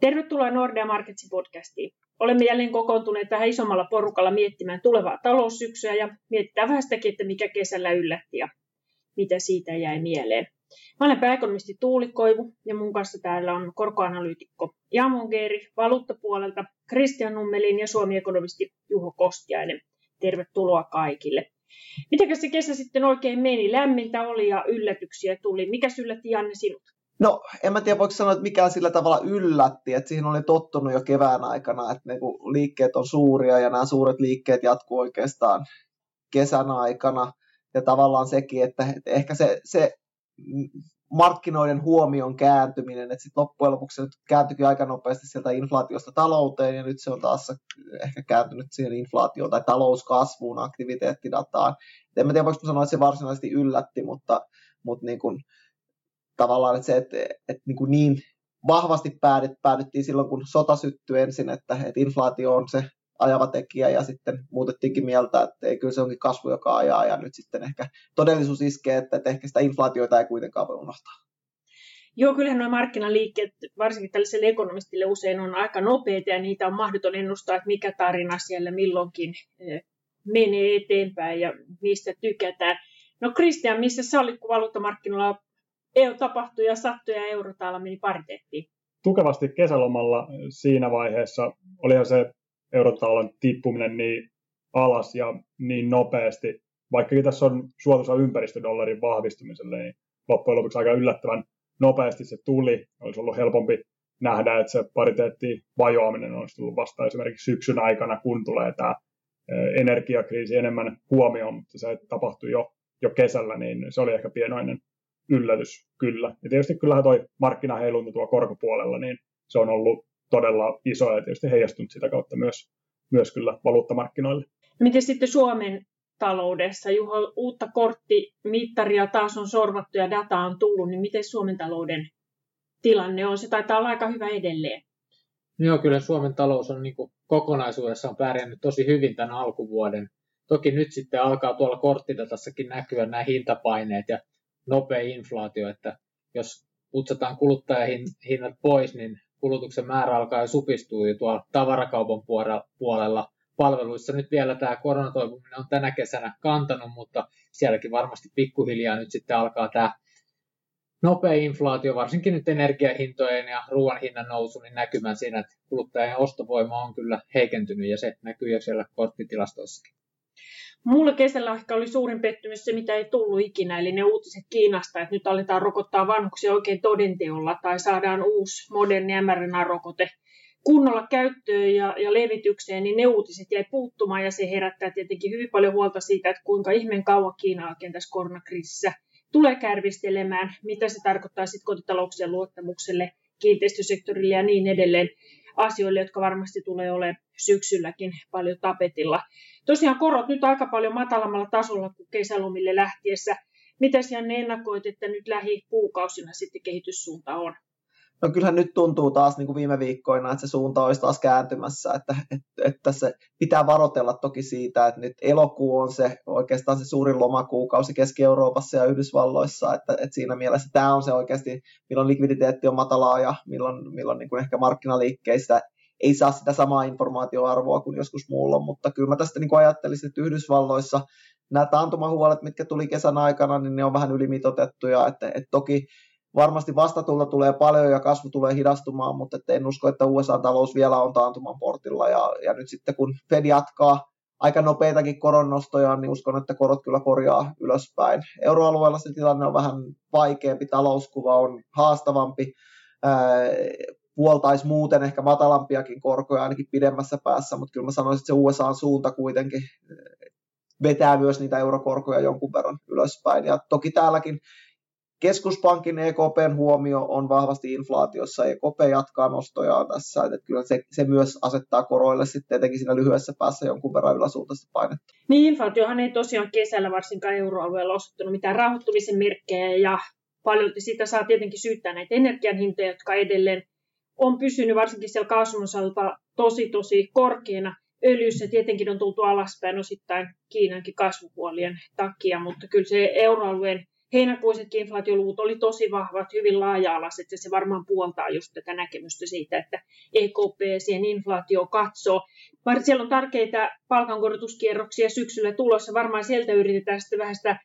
Tervetuloa Nordea Marketsin podcastiin. Olemme jälleen kokoontuneet tähän isommalla porukalla miettimään tulevaa taloussyksyä ja mietitään vähän sitäkin, että mikä kesällä yllätti ja mitä siitä jäi mieleen. Mä olen pääekonomisti Tuuli Koivu ja mun kanssa täällä on korkoanalyytikko Jamon Geeri valuuttapuolelta, Kristian Nummelin ja Suomi-ekonomisti Juho Kostiainen. Tervetuloa kaikille. Mitenkäs se kesä sitten oikein meni? Lämmintä oli ja yllätyksiä tuli. Mikä yllätti Janne sinut? No, en mä tiedä, voiko sanoa, että mikä sillä tavalla yllätti, että siihen oli tottunut jo kevään aikana, että niinku liikkeet on suuria ja nämä suuret liikkeet jatkuu oikeastaan kesän aikana. Ja tavallaan sekin, että, ehkä se, se markkinoiden huomion kääntyminen, että sitten loppujen lopuksi se kääntyikin aika nopeasti sieltä inflaatiosta talouteen, ja nyt se on taas ehkä kääntynyt siihen inflaatioon tai talouskasvuun, aktiviteettidataan. Et en mä tiedä, voiko sanoa, että se varsinaisesti yllätti, mutta, mutta niin kuin, tavallaan että se, että, että niin, kuin niin vahvasti päädyt, päädyttiin silloin, kun sota syttyi ensin, että, että inflaatio on se ajava tekijä ja sitten muutettiinkin mieltä, että ei kyllä se onkin kasvu, joka ajaa ja nyt sitten ehkä todellisuus iskee, että, että ehkä sitä inflaatioita ei kuitenkaan voi unohtaa. Joo, kyllähän nuo markkinaliikkeet, varsinkin tällaiselle ekonomistille usein on aika nopeita ja niitä on mahdoton ennustaa, että mikä tarina siellä milloinkin menee eteenpäin ja mistä tykätään. No Kristian, missä sä olit, kun valuuttamarkkinoilla EU tapahtui ja sattui ja eurotaala meni pariteettiin? Tukevasti kesälomalla siinä vaiheessa olihan se eurotaalan tippuminen niin alas ja niin nopeasti, vaikkakin tässä on suotuisa ympäristödollarin vahvistumiselle, niin loppujen lopuksi aika yllättävän nopeasti se tuli. Olisi ollut helpompi nähdä, että se pariteetti vajoaminen olisi tullut vasta esimerkiksi syksyn aikana, kun tulee tämä energiakriisi enemmän huomioon, mutta se tapahtui jo, jo kesällä, niin se oli ehkä pienoinen yllätys kyllä. Ja tietysti kyllähän toi markkinaheilunta tuo korkopuolella, niin se on ollut todella iso ja tietysti heijastunut sitä kautta myös, myös kyllä valuuttamarkkinoille. No miten sitten Suomen taloudessa? Juho, uutta korttimittaria taas on sorvattu ja data on tullut, niin miten Suomen talouden tilanne on? Se taitaa olla aika hyvä edelleen. Joo, kyllä Suomen talous on niin kuin kokonaisuudessaan pärjännyt tosi hyvin tämän alkuvuoden. Toki nyt sitten alkaa tuolla korttidatassakin näkyä nämä hintapaineet ja nopea inflaatio, että jos putsataan kuluttajahinnat pois, niin kulutuksen määrä alkaa jo supistua jo tuolla tavarakaupan puolella. Palveluissa nyt vielä tämä koronatoipuminen on tänä kesänä kantanut, mutta sielläkin varmasti pikkuhiljaa nyt sitten alkaa tämä nopea inflaatio, varsinkin nyt energiahintojen ja ruoan hinnan nousu, niin näkymään siinä, että kuluttajien ostovoima on kyllä heikentynyt ja se näkyy jo siellä korttitilastoissakin. Mulle kesällä ehkä oli suurin pettymys se, mitä ei tullut ikinä, eli ne uutiset Kiinasta, että nyt aletaan rokottaa vanhuksia oikein todenteolla tai saadaan uusi moderni mRNA-rokote kunnolla käyttöön ja, ja levitykseen, niin ne uutiset jäi puuttumaan ja se herättää tietenkin hyvin paljon huolta siitä, että kuinka ihmeen kauan Kiina oikein tässä koronakriisissä tulee kärvistelemään, mitä se tarkoittaa sitten kotitalouksien luottamukselle, kiinteistösektorille ja niin edelleen asioille, jotka varmasti tulee olemaan syksylläkin paljon tapetilla. Tosiaan korot nyt aika paljon matalammalla tasolla kuin kesälomille lähtiessä. Miten Janne ennakoit, että nyt lähikuukausina sitten kehityssuunta on? No kyllähän nyt tuntuu taas niin kuin viime viikkoina, että se suunta olisi taas kääntymässä, että, että, että se pitää varotella toki siitä, että nyt elokuu on se oikeastaan se suurin lomakuukausi Keski-Euroopassa ja Yhdysvalloissa, että, että siinä mielessä tämä on se oikeasti, milloin likviditeetti on matalaa ja milloin, milloin niin kuin ehkä markkinaliikkeistä ei saa sitä samaa informaatioarvoa kuin joskus muulla, mutta kyllä mä tästä niin kuin ajattelisin, että Yhdysvalloissa nämä taantumahuolet, mitkä tuli kesän aikana, niin ne on vähän ylimitotettuja, että, että toki varmasti vastatulla tulee paljon ja kasvu tulee hidastumaan, mutta en usko, että USA-talous vielä on taantuman portilla ja, ja nyt sitten kun Fed jatkaa aika nopeitakin koronnostoja, niin uskon, että korot kyllä korjaa ylöspäin. Euroalueella se tilanne on vähän vaikeampi, talouskuva on haastavampi, puoltaisi muuten ehkä matalampiakin korkoja ainakin pidemmässä päässä, mutta kyllä mä sanoisin, että se USA-suunta kuitenkin vetää myös niitä eurokorkoja jonkun verran ylöspäin. Ja toki täälläkin keskuspankin EKPn huomio on vahvasti inflaatiossa. EKP jatkaa nostojaan tässä, että kyllä se, se myös asettaa koroille sitten etenkin siinä lyhyessä päässä jonkun verran yläsuuntaista painetta. Niin, inflaatiohan ei tosiaan kesällä varsinkaan euroalueella osoittanut mitään rauhoittumisen merkkejä ja paljon sitä saa tietenkin syyttää näitä energian hintoja, jotka edelleen on pysynyt varsinkin siellä kaasun osalta tosi tosi korkeana. Öljyssä tietenkin on tultu alaspäin osittain Kiinankin kasvupuolien takia, mutta kyllä se euroalueen heinäkuisetkin inflaatioluvut oli tosi vahvat, hyvin laaja-alaiset, ja se varmaan puoltaa just tätä näkemystä siitä, että EKP siihen inflaatio katsoo. Siellä on tärkeitä palkankorotuskierroksia syksyllä tulossa, varmaan sieltä yritetään sitten vähän sitä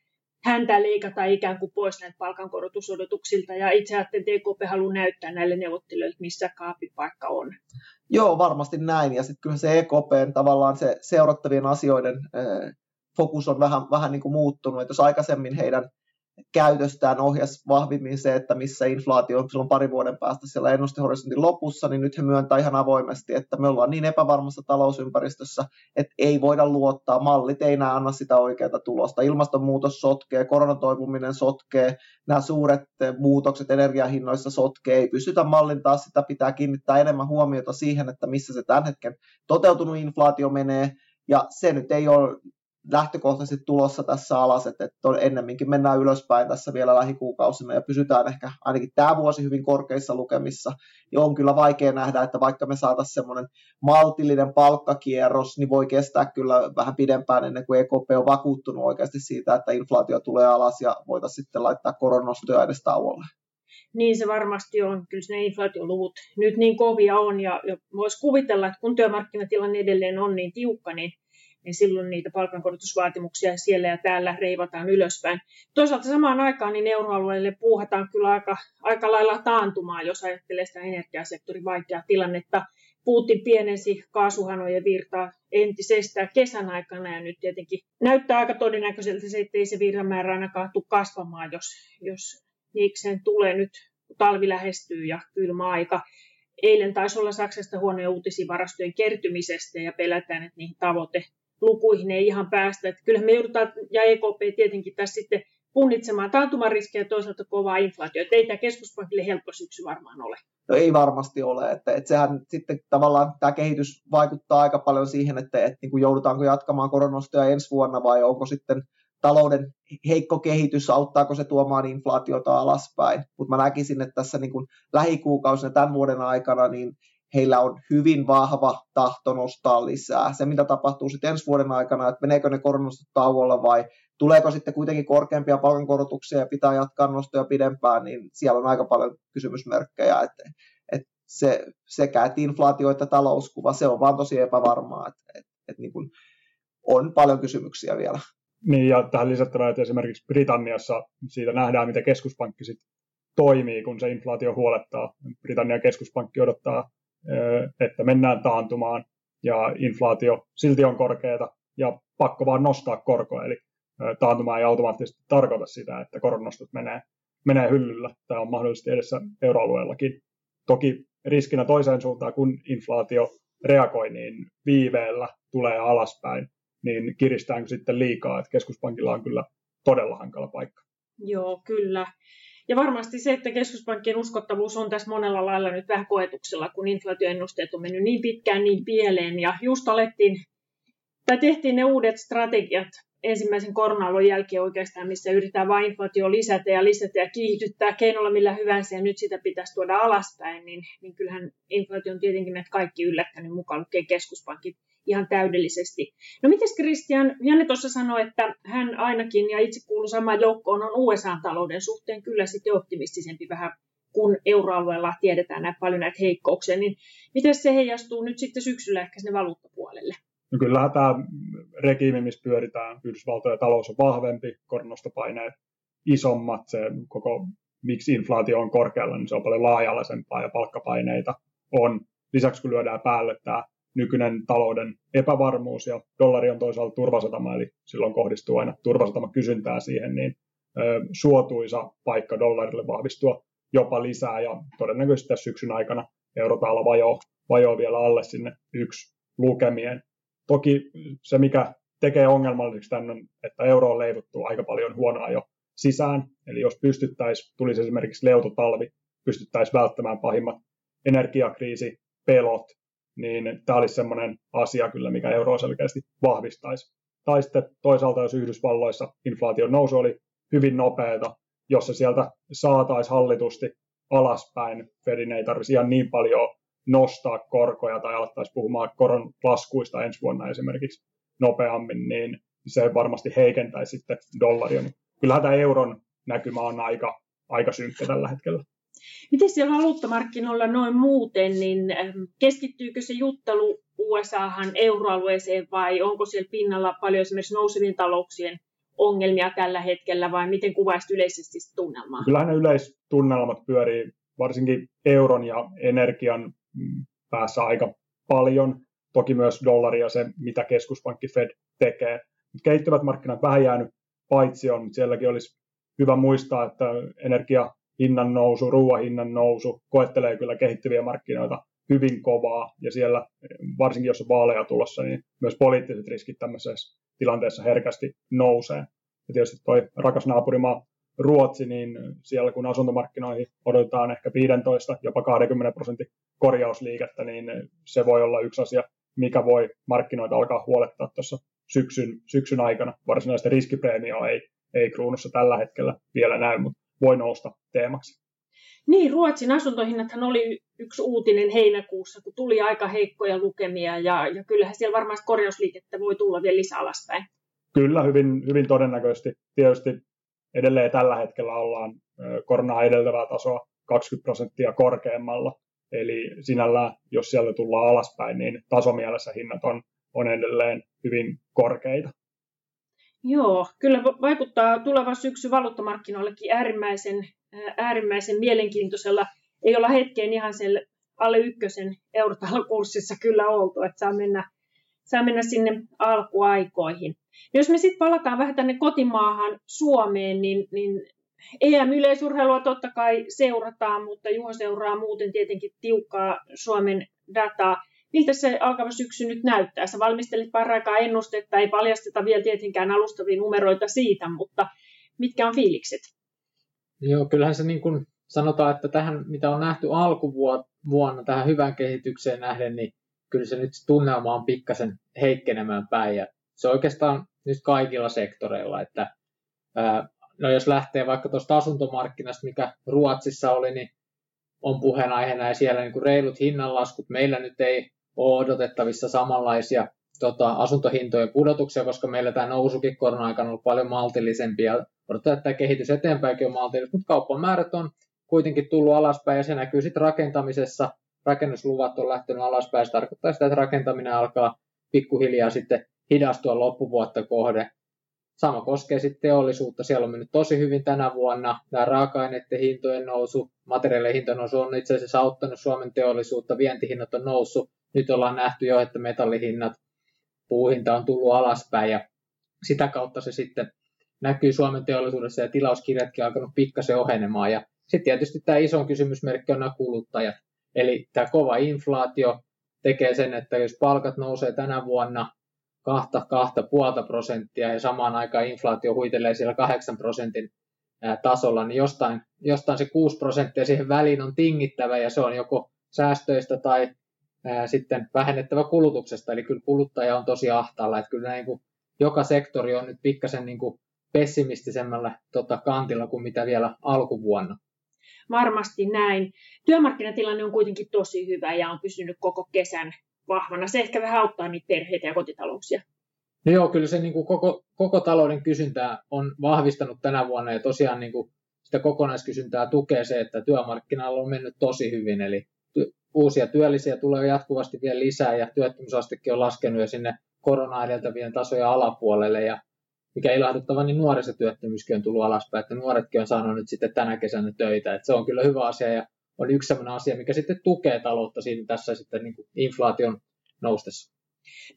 häntä leikata ikään kuin pois näitä palkankorotusodotuksilta, ja itse ajattelin, että EKP haluaa näyttää näille neuvottelijoille, missä kaapipaikka on. Joo, varmasti näin, ja sitten kyllä se EKP tavallaan se seurattavien asioiden fokus on vähän, vähän niin kuin muuttunut, että jos aikaisemmin heidän käytöstään ohjas vahvimmin se, että missä inflaatio on silloin pari vuoden päästä siellä ennustehorisontin lopussa, niin nyt he myöntää ihan avoimesti, että me ollaan niin epävarmassa talousympäristössä, että ei voida luottaa, mallit ei enää anna sitä oikeaa tulosta. Ilmastonmuutos sotkee, koronatoipuminen sotkee, nämä suuret muutokset energiahinnoissa sotkee, ei pystytä mallintaa sitä, pitää kiinnittää enemmän huomiota siihen, että missä se tämän hetken toteutunut inflaatio menee, ja se nyt ei ole lähtökohtaisesti tulossa tässä alas, että, että ennemminkin mennään ylöspäin tässä vielä lähikuukausina ja pysytään ehkä ainakin tämä vuosi hyvin korkeissa lukemissa. Ja on kyllä vaikea nähdä, että vaikka me saataisiin semmoinen maltillinen palkkakierros, niin voi kestää kyllä vähän pidempään ennen kuin EKP on vakuuttunut oikeasti siitä, että inflaatio tulee alas ja voitaisiin sitten laittaa koronostoja edes tauolle. Niin se varmasti on. Kyllä ne inflaatioluvut nyt niin kovia on ja, ja voisi kuvitella, että kun työmarkkinatilanne edelleen on niin tiukka, niin niin silloin niitä palkankorotusvaatimuksia siellä ja täällä reivataan ylöspäin. Toisaalta samaan aikaan niin euroalueelle puuhataan kyllä aika, aika lailla taantumaa, jos ajattelee sitä energiasektorin vaikeaa tilannetta. Putin pienensi kaasuhanojen virtaa entisestään kesän aikana ja nyt tietenkin näyttää aika todennäköiseltä se, ettei se virran määrä ainakaan tule kasvamaan, jos, jos niikseen tulee nyt, kun talvi lähestyy ja kylmä aika. Eilen taisi olla Saksasta huonoja uutisia varastojen kertymisestä ja pelätään, että niihin tavoite lukuihin ei ihan päästä. Että kyllähän me joudutaan, ja EKP tietenkin tässä sitten punnitsemaan taantumariskejä ja toisaalta kovaa inflaatiota. Ei tämä keskuspankille helppo syksy varmaan ole. No ei varmasti ole. Että, että sehän sitten tavallaan tämä kehitys vaikuttaa aika paljon siihen, että, että niin kuin joudutaanko jatkamaan koronostoja ensi vuonna vai onko sitten talouden heikko kehitys, auttaako se tuomaan inflaatiota alaspäin. Mutta mä näkisin, että tässä niin kuin lähikuukausina tämän vuoden aikana niin heillä on hyvin vahva tahto nostaa lisää. Se, mitä tapahtuu sitten ensi vuoden aikana, että meneekö ne koronastot tauolla vai tuleeko sitten kuitenkin korkeampia palkankorotuksia ja pitää jatkaa nostoja pidempään, niin siellä on aika paljon kysymysmerkkejä, että, että se, sekä että inflaatio että talouskuva, se on vaan tosi epävarmaa, että, että, että niin kuin on paljon kysymyksiä vielä. Niin, ja tähän lisättävä, että esimerkiksi Britanniassa siitä nähdään, miten keskuspankki sitten toimii, kun se inflaatio huolettaa. Britannian keskuspankki odottaa että mennään taantumaan ja inflaatio silti on korkeata ja pakko vaan nostaa korkoa. Eli taantuma ei automaattisesti tarkoita sitä, että koronnostot menee, menee hyllyllä. Tämä on mahdollisesti edessä euroalueellakin. Toki riskinä toiseen suuntaan, kun inflaatio reagoi, niin viiveellä tulee alaspäin, niin kiristääkö sitten liikaa, että keskuspankilla on kyllä todella hankala paikka. Joo, kyllä. Ja varmasti se, että keskuspankkien uskottavuus on tässä monella lailla nyt vähän koetuksella, kun inflaatioennusteet on mennyt niin pitkään niin pieleen. Ja just alettiin, tai tehtiin ne uudet strategiat ensimmäisen koronalon jälkeen oikeastaan, missä yritetään vain inflaatio lisätä ja lisätä ja kiihdyttää keinolla millä hyvänsä, ja nyt sitä pitäisi tuoda alaspäin, niin, niin kyllähän inflaatio on tietenkin meitä kaikki yllättänyt mukaan lukee keskuspankit ihan täydellisesti. No mites Christian, Janne tuossa sanoi, että hän ainakin, ja itse kuuluu samaan joukkoon, on USA-talouden suhteen kyllä sitten optimistisempi vähän kun euroalueella tiedetään näin paljon näitä heikkouksia, niin miten se heijastuu nyt sitten syksyllä ehkä sinne valuuttapuolelle? No kyllähän tämä regiimi, missä pyöritään, Yhdysvaltojen talous on vahvempi, koronastopaineet isommat, se koko miksi inflaatio on korkealla, niin se on paljon laaja-alaisempaa ja palkkapaineita on. Lisäksi kun lyödään päälle tämä nykyinen talouden epävarmuus ja dollari on toisaalta turvasatama, eli silloin kohdistuu aina turvasatama kysyntää siihen, niin suotuisa paikka dollarille vahvistua jopa lisää ja todennäköisesti tässä syksyn aikana eurotaala vajoo, vajoo vielä alle sinne yksi lukemien. Toki se, mikä tekee ongelmalliseksi tämän, että euro on leivottu aika paljon huonoa jo sisään. Eli jos pystyttäisiin, tulisi esimerkiksi leutotalvi, pystyttäisiin välttämään pahimmat energiakriisi, pelot, niin tämä olisi semmoinen asia kyllä, mikä euroa selkeästi vahvistaisi. Tai sitten toisaalta, jos Yhdysvalloissa inflaation nousu oli hyvin nopeata, jos se sieltä saataisiin hallitusti alaspäin, Fedin ei tarvitsisi ihan niin paljon nostaa korkoja tai alettaisiin puhumaan koron laskuista ensi vuonna esimerkiksi nopeammin, niin se varmasti heikentäisi sitten dollaria. Kyllähän tämä euron näkymä on aika, aika synkkä tällä hetkellä. Miten siellä valuuttamarkkinoilla noin muuten, niin keskittyykö se juttelu USAhan euroalueeseen vai onko siellä pinnalla paljon esimerkiksi nousevien talouksien ongelmia tällä hetkellä vai miten kuvaisit yleisesti tunnelmaa? Kyllähän ne yleistunnelmat pyörii varsinkin euron ja energian päässä aika paljon. Toki myös dollaria se, mitä keskuspankki Fed tekee. Kehittyvät markkinat vähän jäänyt paitsi on. Sielläkin olisi hyvä muistaa, että energia hinnan nousu, ruoan hinnan nousu koettelee kyllä kehittyviä markkinoita hyvin kovaa, ja siellä, varsinkin jos on vaaleja tulossa, niin myös poliittiset riskit tämmöisessä tilanteessa herkästi nousee. Ja tietysti toi rakas naapurimaa Ruotsi, niin siellä kun asuntomarkkinoihin odotetaan ehkä 15, jopa 20 prosentin korjausliikettä, niin se voi olla yksi asia, mikä voi markkinoita alkaa huolettaa tuossa syksyn, syksyn aikana. Varsinaista riskipreemioa ei, ei kruunussa tällä hetkellä vielä näy, mutta voi nousta teemaksi. Niin, Ruotsin asuntohinnathan oli yksi uutinen heinäkuussa, kun tuli aika heikkoja lukemia, ja, ja kyllähän siellä varmaan korjausliikettä voi tulla vielä lisää alaspäin. Kyllä, hyvin, hyvin todennäköisesti. Tietysti edelleen tällä hetkellä ollaan koronaa edeltävää tasoa 20 prosenttia korkeammalla. Eli sinällään, jos siellä tullaan alaspäin, niin tasomielessä hinnat on, on edelleen hyvin korkeita. Joo, kyllä vaikuttaa tuleva syksy valuuttamarkkinoillekin äärimmäisen, äärimmäisen mielenkiintoisella. Ei olla hetkeen ihan siellä alle ykkösen eurotalkurssissa kyllä oltu, että saa mennä, saa mennä sinne alkuaikoihin. Jos me sitten palataan vähän tänne kotimaahan Suomeen, niin, niin EM-yleisurheilua totta kai seurataan, mutta Juho seuraa muuten tietenkin tiukkaa Suomen dataa. Miltä se alkava syksy nyt näyttää? Sä valmistelit paraikaa ennustetta, ei paljasteta vielä tietenkään alustavia numeroita siitä, mutta mitkä on fiilikset? Joo, kyllähän se niin kuin sanotaan, että tähän, mitä on nähty alkuvuonna tähän hyvään kehitykseen nähden, niin kyllä se nyt tunnelma on pikkasen heikkenemään päin. Ja se oikeastaan nyt kaikilla sektoreilla, että ää, no jos lähtee vaikka tuosta asuntomarkkinasta, mikä Ruotsissa oli, niin on puheenaiheena ja siellä niin kuin reilut hinnanlaskut. Meillä nyt ei ole odotettavissa samanlaisia tota, asuntohintojen pudotuksia, koska meillä tämä nousukin korona-aikana on ollut paljon maltillisempi ja odotetaan, että tämä kehitys eteenpäinkin on maltillista, mutta kauppamäärät on kuitenkin tullut alaspäin ja se näkyy sitten rakentamisessa. Rakennusluvat on lähtenyt alaspäin, se tarkoittaa sitä, että rakentaminen alkaa pikkuhiljaa sitten hidastua loppuvuotta kohde. Sama koskee sitten teollisuutta. Siellä on mennyt tosi hyvin tänä vuonna. Tämä raaka-aineiden hintojen nousu, materiaalien hintojen nousu on itse asiassa auttanut Suomen teollisuutta. Vientihinnat on noussut. Nyt ollaan nähty jo, että metallihinnat, puuhinta on tullut alaspäin ja sitä kautta se sitten näkyy Suomen teollisuudessa ja tilauskirjatkin alkanut pikkasen ohenemaan. Ja sitten tietysti tämä iso kysymysmerkki on nämä kuluttajat. Eli tämä kova inflaatio tekee sen, että jos palkat nousee tänä vuonna kahta, kahta puolta prosenttia ja samaan aikaan inflaatio huitelee siellä 8 prosentin tasolla, niin jostain, jostain se 6 prosenttia siihen väliin on tingittävä ja se on joko säästöistä tai ää, sitten vähennettävä kulutuksesta, eli kyllä kuluttaja on tosi ahtaalla, että kyllä niin joka sektori on nyt pikkasen niin kuin pessimistisemmällä tota, kantilla kuin mitä vielä alkuvuonna. Varmasti näin. Työmarkkinatilanne on kuitenkin tosi hyvä ja on pysynyt koko kesän vahvana. Se ehkä vähän auttaa niitä perheitä ja kotitalouksia. No joo, kyllä se niin kuin koko, koko talouden kysyntää on vahvistanut tänä vuonna ja tosiaan niin kuin sitä kokonaiskysyntää tukee se, että työmarkkinoilla on mennyt tosi hyvin, eli ty- uusia työllisiä tulee jatkuvasti vielä lisää ja työttömyysastekin on laskenut jo sinne korona edeltävien tasojen alapuolelle ja mikä ilahduttava, niin nuorisotyöttömyyskin on tullut alaspäin, että nuoretkin on saanut nyt sitten tänä kesänä töitä, että se on kyllä hyvä asia ja on yksi sellainen asia, mikä sitten tukee taloutta siinä tässä sitten niin kuin inflaation noustessa.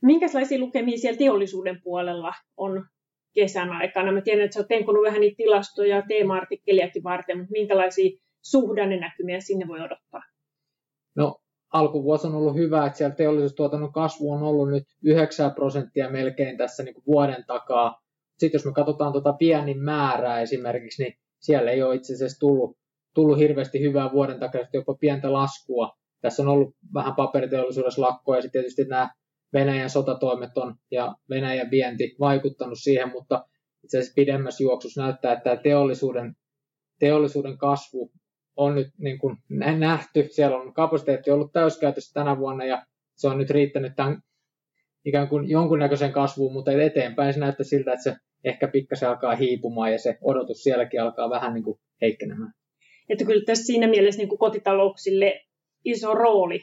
Minkälaisia lukemia siellä teollisuuden puolella on kesän aikana? Mä tiedän, että sä oot penkunut vähän niitä tilastoja ja teema-artikkeliakin varten, mutta minkälaisia suhdannenäkymiä sinne voi odottaa? No alkuvuosi on ollut hyvä, että siellä teollisuustuotannon kasvu on ollut nyt 9 prosenttia melkein tässä niin kuin vuoden takaa. Sitten jos me katsotaan tuota pieni määrää esimerkiksi, niin siellä ei ole itse asiassa tullut tullut hirveästi hyvää vuoden takaisin, jopa pientä laskua. Tässä on ollut vähän paperiteollisuudessa lakkoa ja sitten tietysti nämä Venäjän sotatoimet on ja Venäjän vienti vaikuttanut siihen, mutta itse asiassa pidemmässä juoksussa näyttää, että tämä teollisuuden, teollisuuden kasvu on nyt niin kuin nähty. Siellä on kapasiteetti ollut täyskäytössä tänä vuonna ja se on nyt riittänyt tämän ikään kuin jonkunnäköisen kasvuun, mutta eteenpäin se näyttää siltä, että se ehkä pikkasen alkaa hiipumaan ja se odotus sielläkin alkaa vähän niin kuin heikkenemään. Että kyllä tässä siinä mielessä niin kuin kotitalouksille iso rooli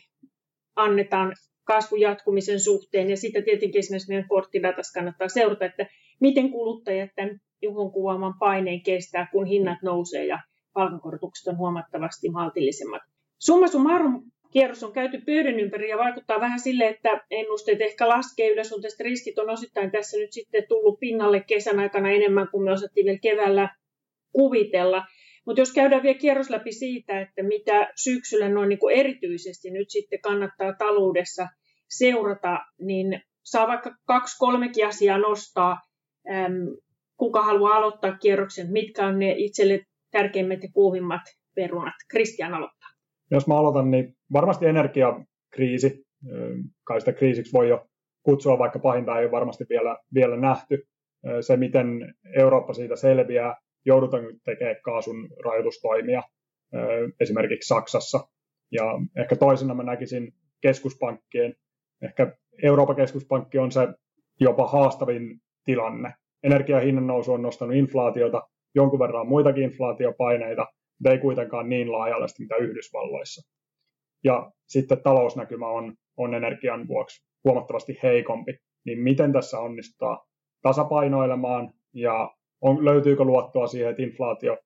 annetaan kasvun jatkumisen suhteen, ja sitä tietenkin esimerkiksi meidän korttidatassa kannattaa seurata, että miten kuluttajat tämän Juhon kuvaaman paineen kestää, kun hinnat nousee ja palkankorotukset on huomattavasti maltillisemmat. Summa summarum kierros on käyty pöydän ympäri ja vaikuttaa vähän sille, että ennusteet ehkä laskee. Yleisluonteiset riskit on osittain tässä nyt sitten tullut pinnalle kesän aikana enemmän kuin me osattiin vielä keväällä kuvitella. Mutta jos käydään vielä kierros läpi siitä, että mitä syksyllä noin niin kuin erityisesti nyt sitten kannattaa taloudessa seurata, niin saa vaikka kaksi kolmekin asiaa nostaa. Kuka haluaa aloittaa kierroksen, mitkä on ne itselle tärkeimmät ja kuumimmat perunat. Kristian aloittaa. Jos mä aloitan, niin varmasti energiakriisi, kai sitä kriisiksi voi jo kutsua, vaikka pahinta ei ole varmasti vielä, vielä nähty. Se, miten Eurooppa siitä selviää, joudutaan tekemään kaasun rajoitustoimia esimerkiksi Saksassa. Ja ehkä toisena mä näkisin keskuspankkien, ehkä Euroopan keskuspankki on se jopa haastavin tilanne. Energiahinnan nousu on nostanut inflaatiota, jonkun verran muitakin inflaatiopaineita, mutta ei kuitenkaan niin laajalle mitä Yhdysvalloissa. Ja sitten talousnäkymä on, on energian vuoksi huomattavasti heikompi. Niin miten tässä onnistaa tasapainoilemaan ja on, löytyykö luottoa siihen, että inflaatio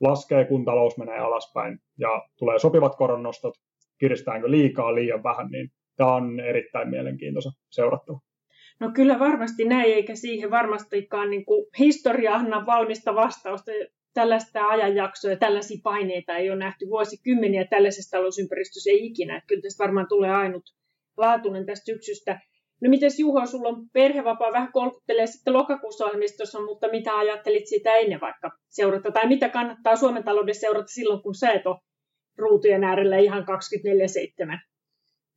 laskee, kun talous menee alaspäin ja tulee sopivat koronnostot, kiristääkö liikaa liian vähän, niin tämä on erittäin mielenkiintoista seurattava. No kyllä varmasti näin, eikä siihen varmastikaan niin kuin historia anna valmista vastausta. Tällaista ajanjaksoa ja tällaisia paineita ei ole nähty vuosikymmeniä tällaisessa talousympäristössä ei ikinä. Että kyllä tästä varmaan tulee ainut laatuinen tästä syksystä. No mites Juho, sulla on perhevapaa vähän kolkuttelee sitten lokakuussa ohjelmistossa, mutta mitä ajattelit siitä ennen vaikka seurata? Tai mitä kannattaa Suomen taloudessa seurata silloin, kun sä et ole ruutujen äärellä ihan 24-7?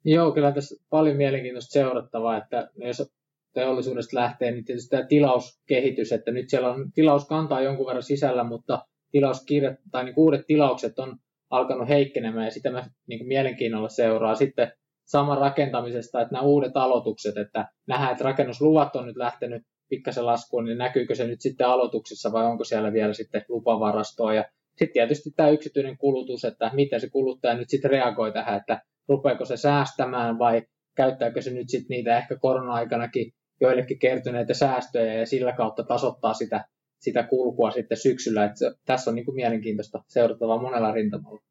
Joo, kyllä tässä paljon mielenkiintoista seurattavaa, että jos teollisuudesta lähtee, niin tietysti tämä tilauskehitys, että nyt siellä on tilauskantaa jonkun verran sisällä, mutta tilauskirjat tai niin uudet tilaukset on alkanut heikkenemään ja sitä mä niin mielenkiinnolla seuraa. Sitten sama rakentamisesta, että nämä uudet aloitukset, että nähdään, että rakennusluvat on nyt lähtenyt pikkasen laskuun, niin näkyykö se nyt sitten aloituksessa vai onko siellä vielä sitten lupavarastoa ja sitten tietysti tämä yksityinen kulutus, että miten se kuluttaja nyt sitten reagoi tähän, että rupeako se säästämään vai käyttääkö se nyt sitten niitä ehkä korona-aikanakin joillekin kertyneitä säästöjä ja sillä kautta tasoittaa sitä, sitä kulkua sitten syksyllä. Että tässä on niin kuin mielenkiintoista seurattavaa monella rintamalla.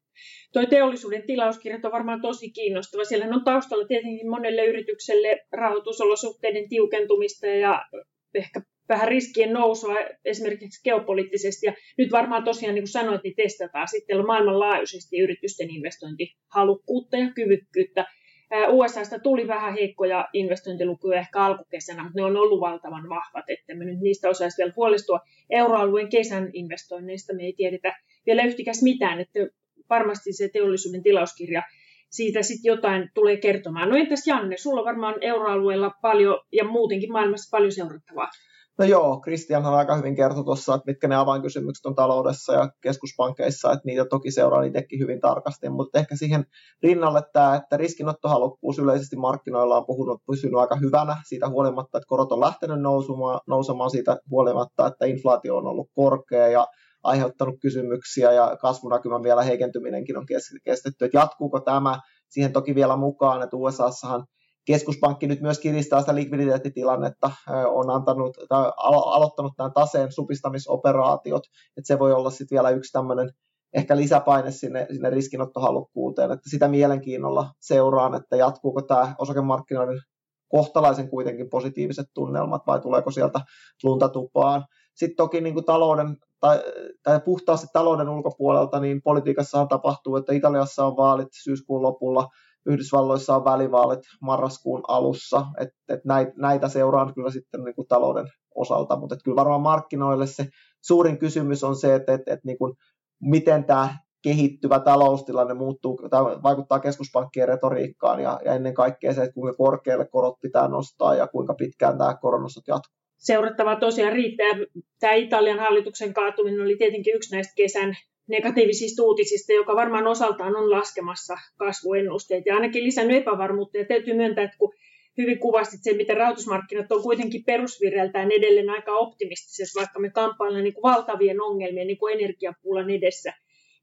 Tuo teollisuuden tilauskirjat on varmaan tosi kiinnostava. Siellä on taustalla tietenkin monelle yritykselle rahoitusolosuhteiden tiukentumista ja ehkä vähän riskien nousua esimerkiksi geopoliittisesti. Ja nyt varmaan tosiaan, niin kuin sanoit, niin testataan sitten maailmanlaajuisesti yritysten investointihalukkuutta ja kyvykkyyttä. USAsta tuli vähän heikkoja investointilukuja ehkä alkukesänä, mutta ne on ollut valtavan vahvat, että me nyt niistä osaisi vielä huolestua. Euroalueen kesän investoinneista me ei tiedetä vielä yhtikäs mitään, että varmasti se teollisuuden tilauskirja siitä sitten jotain tulee kertomaan. No entäs Janne, sulla varmaan euroalueella paljon ja muutenkin maailmassa paljon seurattavaa. No joo, Kristianhan aika hyvin kertoi tuossa, että mitkä ne avainkysymykset on taloudessa ja keskuspankeissa, että niitä toki seuraa itsekin hyvin tarkasti, mutta ehkä siihen rinnalle tämä, että riskinottohalukkuus yleisesti markkinoilla on puhunut, pysynyt aika hyvänä siitä huolimatta, että korot on lähtenyt nousemaan, nousemaan siitä huolimatta, että inflaatio on ollut korkea ja aiheuttanut kysymyksiä ja kasvunäkymän vielä heikentyminenkin on kestetty, että jatkuuko tämä? Siihen toki vielä mukaan, että USAssahan keskuspankki nyt myös kiristää sitä likviditeettitilannetta, on antanut, tai aloittanut tämän taseen supistamisoperaatiot, että se voi olla sitten vielä yksi tämmöinen ehkä lisäpaine sinne, sinne riskinottohalukkuuteen, että sitä mielenkiinnolla seuraan, että jatkuuko tämä osakemarkkinoiden kohtalaisen kuitenkin positiiviset tunnelmat vai tuleeko sieltä lunta tupaan. Sitten toki niin kuin talouden tai, tai puhtaasti talouden ulkopuolelta, niin politiikassa tapahtuu, että Italiassa on vaalit syyskuun lopulla, Yhdysvalloissa on välivaalit marraskuun alussa, että et näitä, seuraan kyllä sitten niin kuin talouden osalta, mutta kyllä varmaan markkinoille se suurin kysymys on se, että et, et niin kuin, miten tämä kehittyvä taloustilanne muuttuu, tai vaikuttaa keskuspankkien retoriikkaan ja, ja ennen kaikkea se, että kuinka korkealle korot pitää nostaa ja kuinka pitkään tämä koronostot jatkuu. Seurattavaa tosiaan riittää. Tämä Italian hallituksen kaatuminen oli tietenkin yksi näistä kesän negatiivisista uutisista, joka varmaan osaltaan on laskemassa kasvuennusteita ja ainakin lisännyt epävarmuutta. Ja täytyy myöntää, että kun hyvin kuvasit sen, miten rahoitusmarkkinat on kuitenkin perusvirreiltään edelleen aika optimistisessa, vaikka me kamppaillaan niin kuin valtavien ongelmien niin kuin edessä,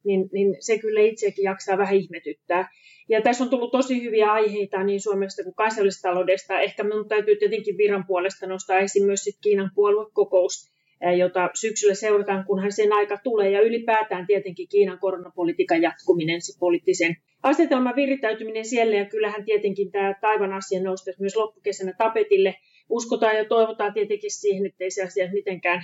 niin, niin se kyllä itsekin jaksaa vähän ihmetyttää. Ja tässä on tullut tosi hyviä aiheita niin Suomesta kuin kansallisesta taloudesta. Ehkä minun täytyy tietenkin viran puolesta nostaa esiin myös sit Kiinan puoluekokous, jota syksyllä seurataan, kunhan sen aika tulee, ja ylipäätään tietenkin Kiinan koronapolitiikan jatkuminen, se poliittisen asetelman virittäytyminen siellä, ja kyllähän tietenkin tämä Taivan asia nousi myös loppukesänä tapetille. Uskotaan ja toivotaan tietenkin siihen, että ei se asia mitenkään,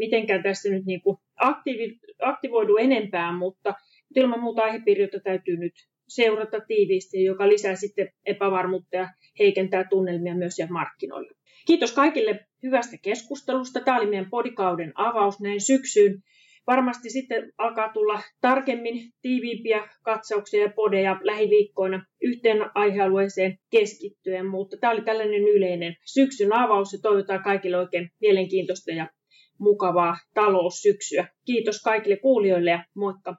mitenkään tästä nyt niin kuin aktiivi, aktivoidu enempää, mutta ilman muuta aihepiiri, jota täytyy nyt seurata tiiviisti, joka lisää sitten epävarmuutta ja heikentää tunnelmia myös ja markkinoilla. Kiitos kaikille hyvästä keskustelusta. Tämä oli meidän podikauden avaus näin syksyyn. Varmasti sitten alkaa tulla tarkemmin tiiviimpiä katsauksia ja podeja lähiviikkoina yhteen aihealueeseen keskittyen, mutta tämä oli tällainen yleinen syksyn avaus ja toivotaan kaikille oikein mielenkiintoista ja mukavaa taloussyksyä. Kiitos kaikille kuulijoille ja moikka!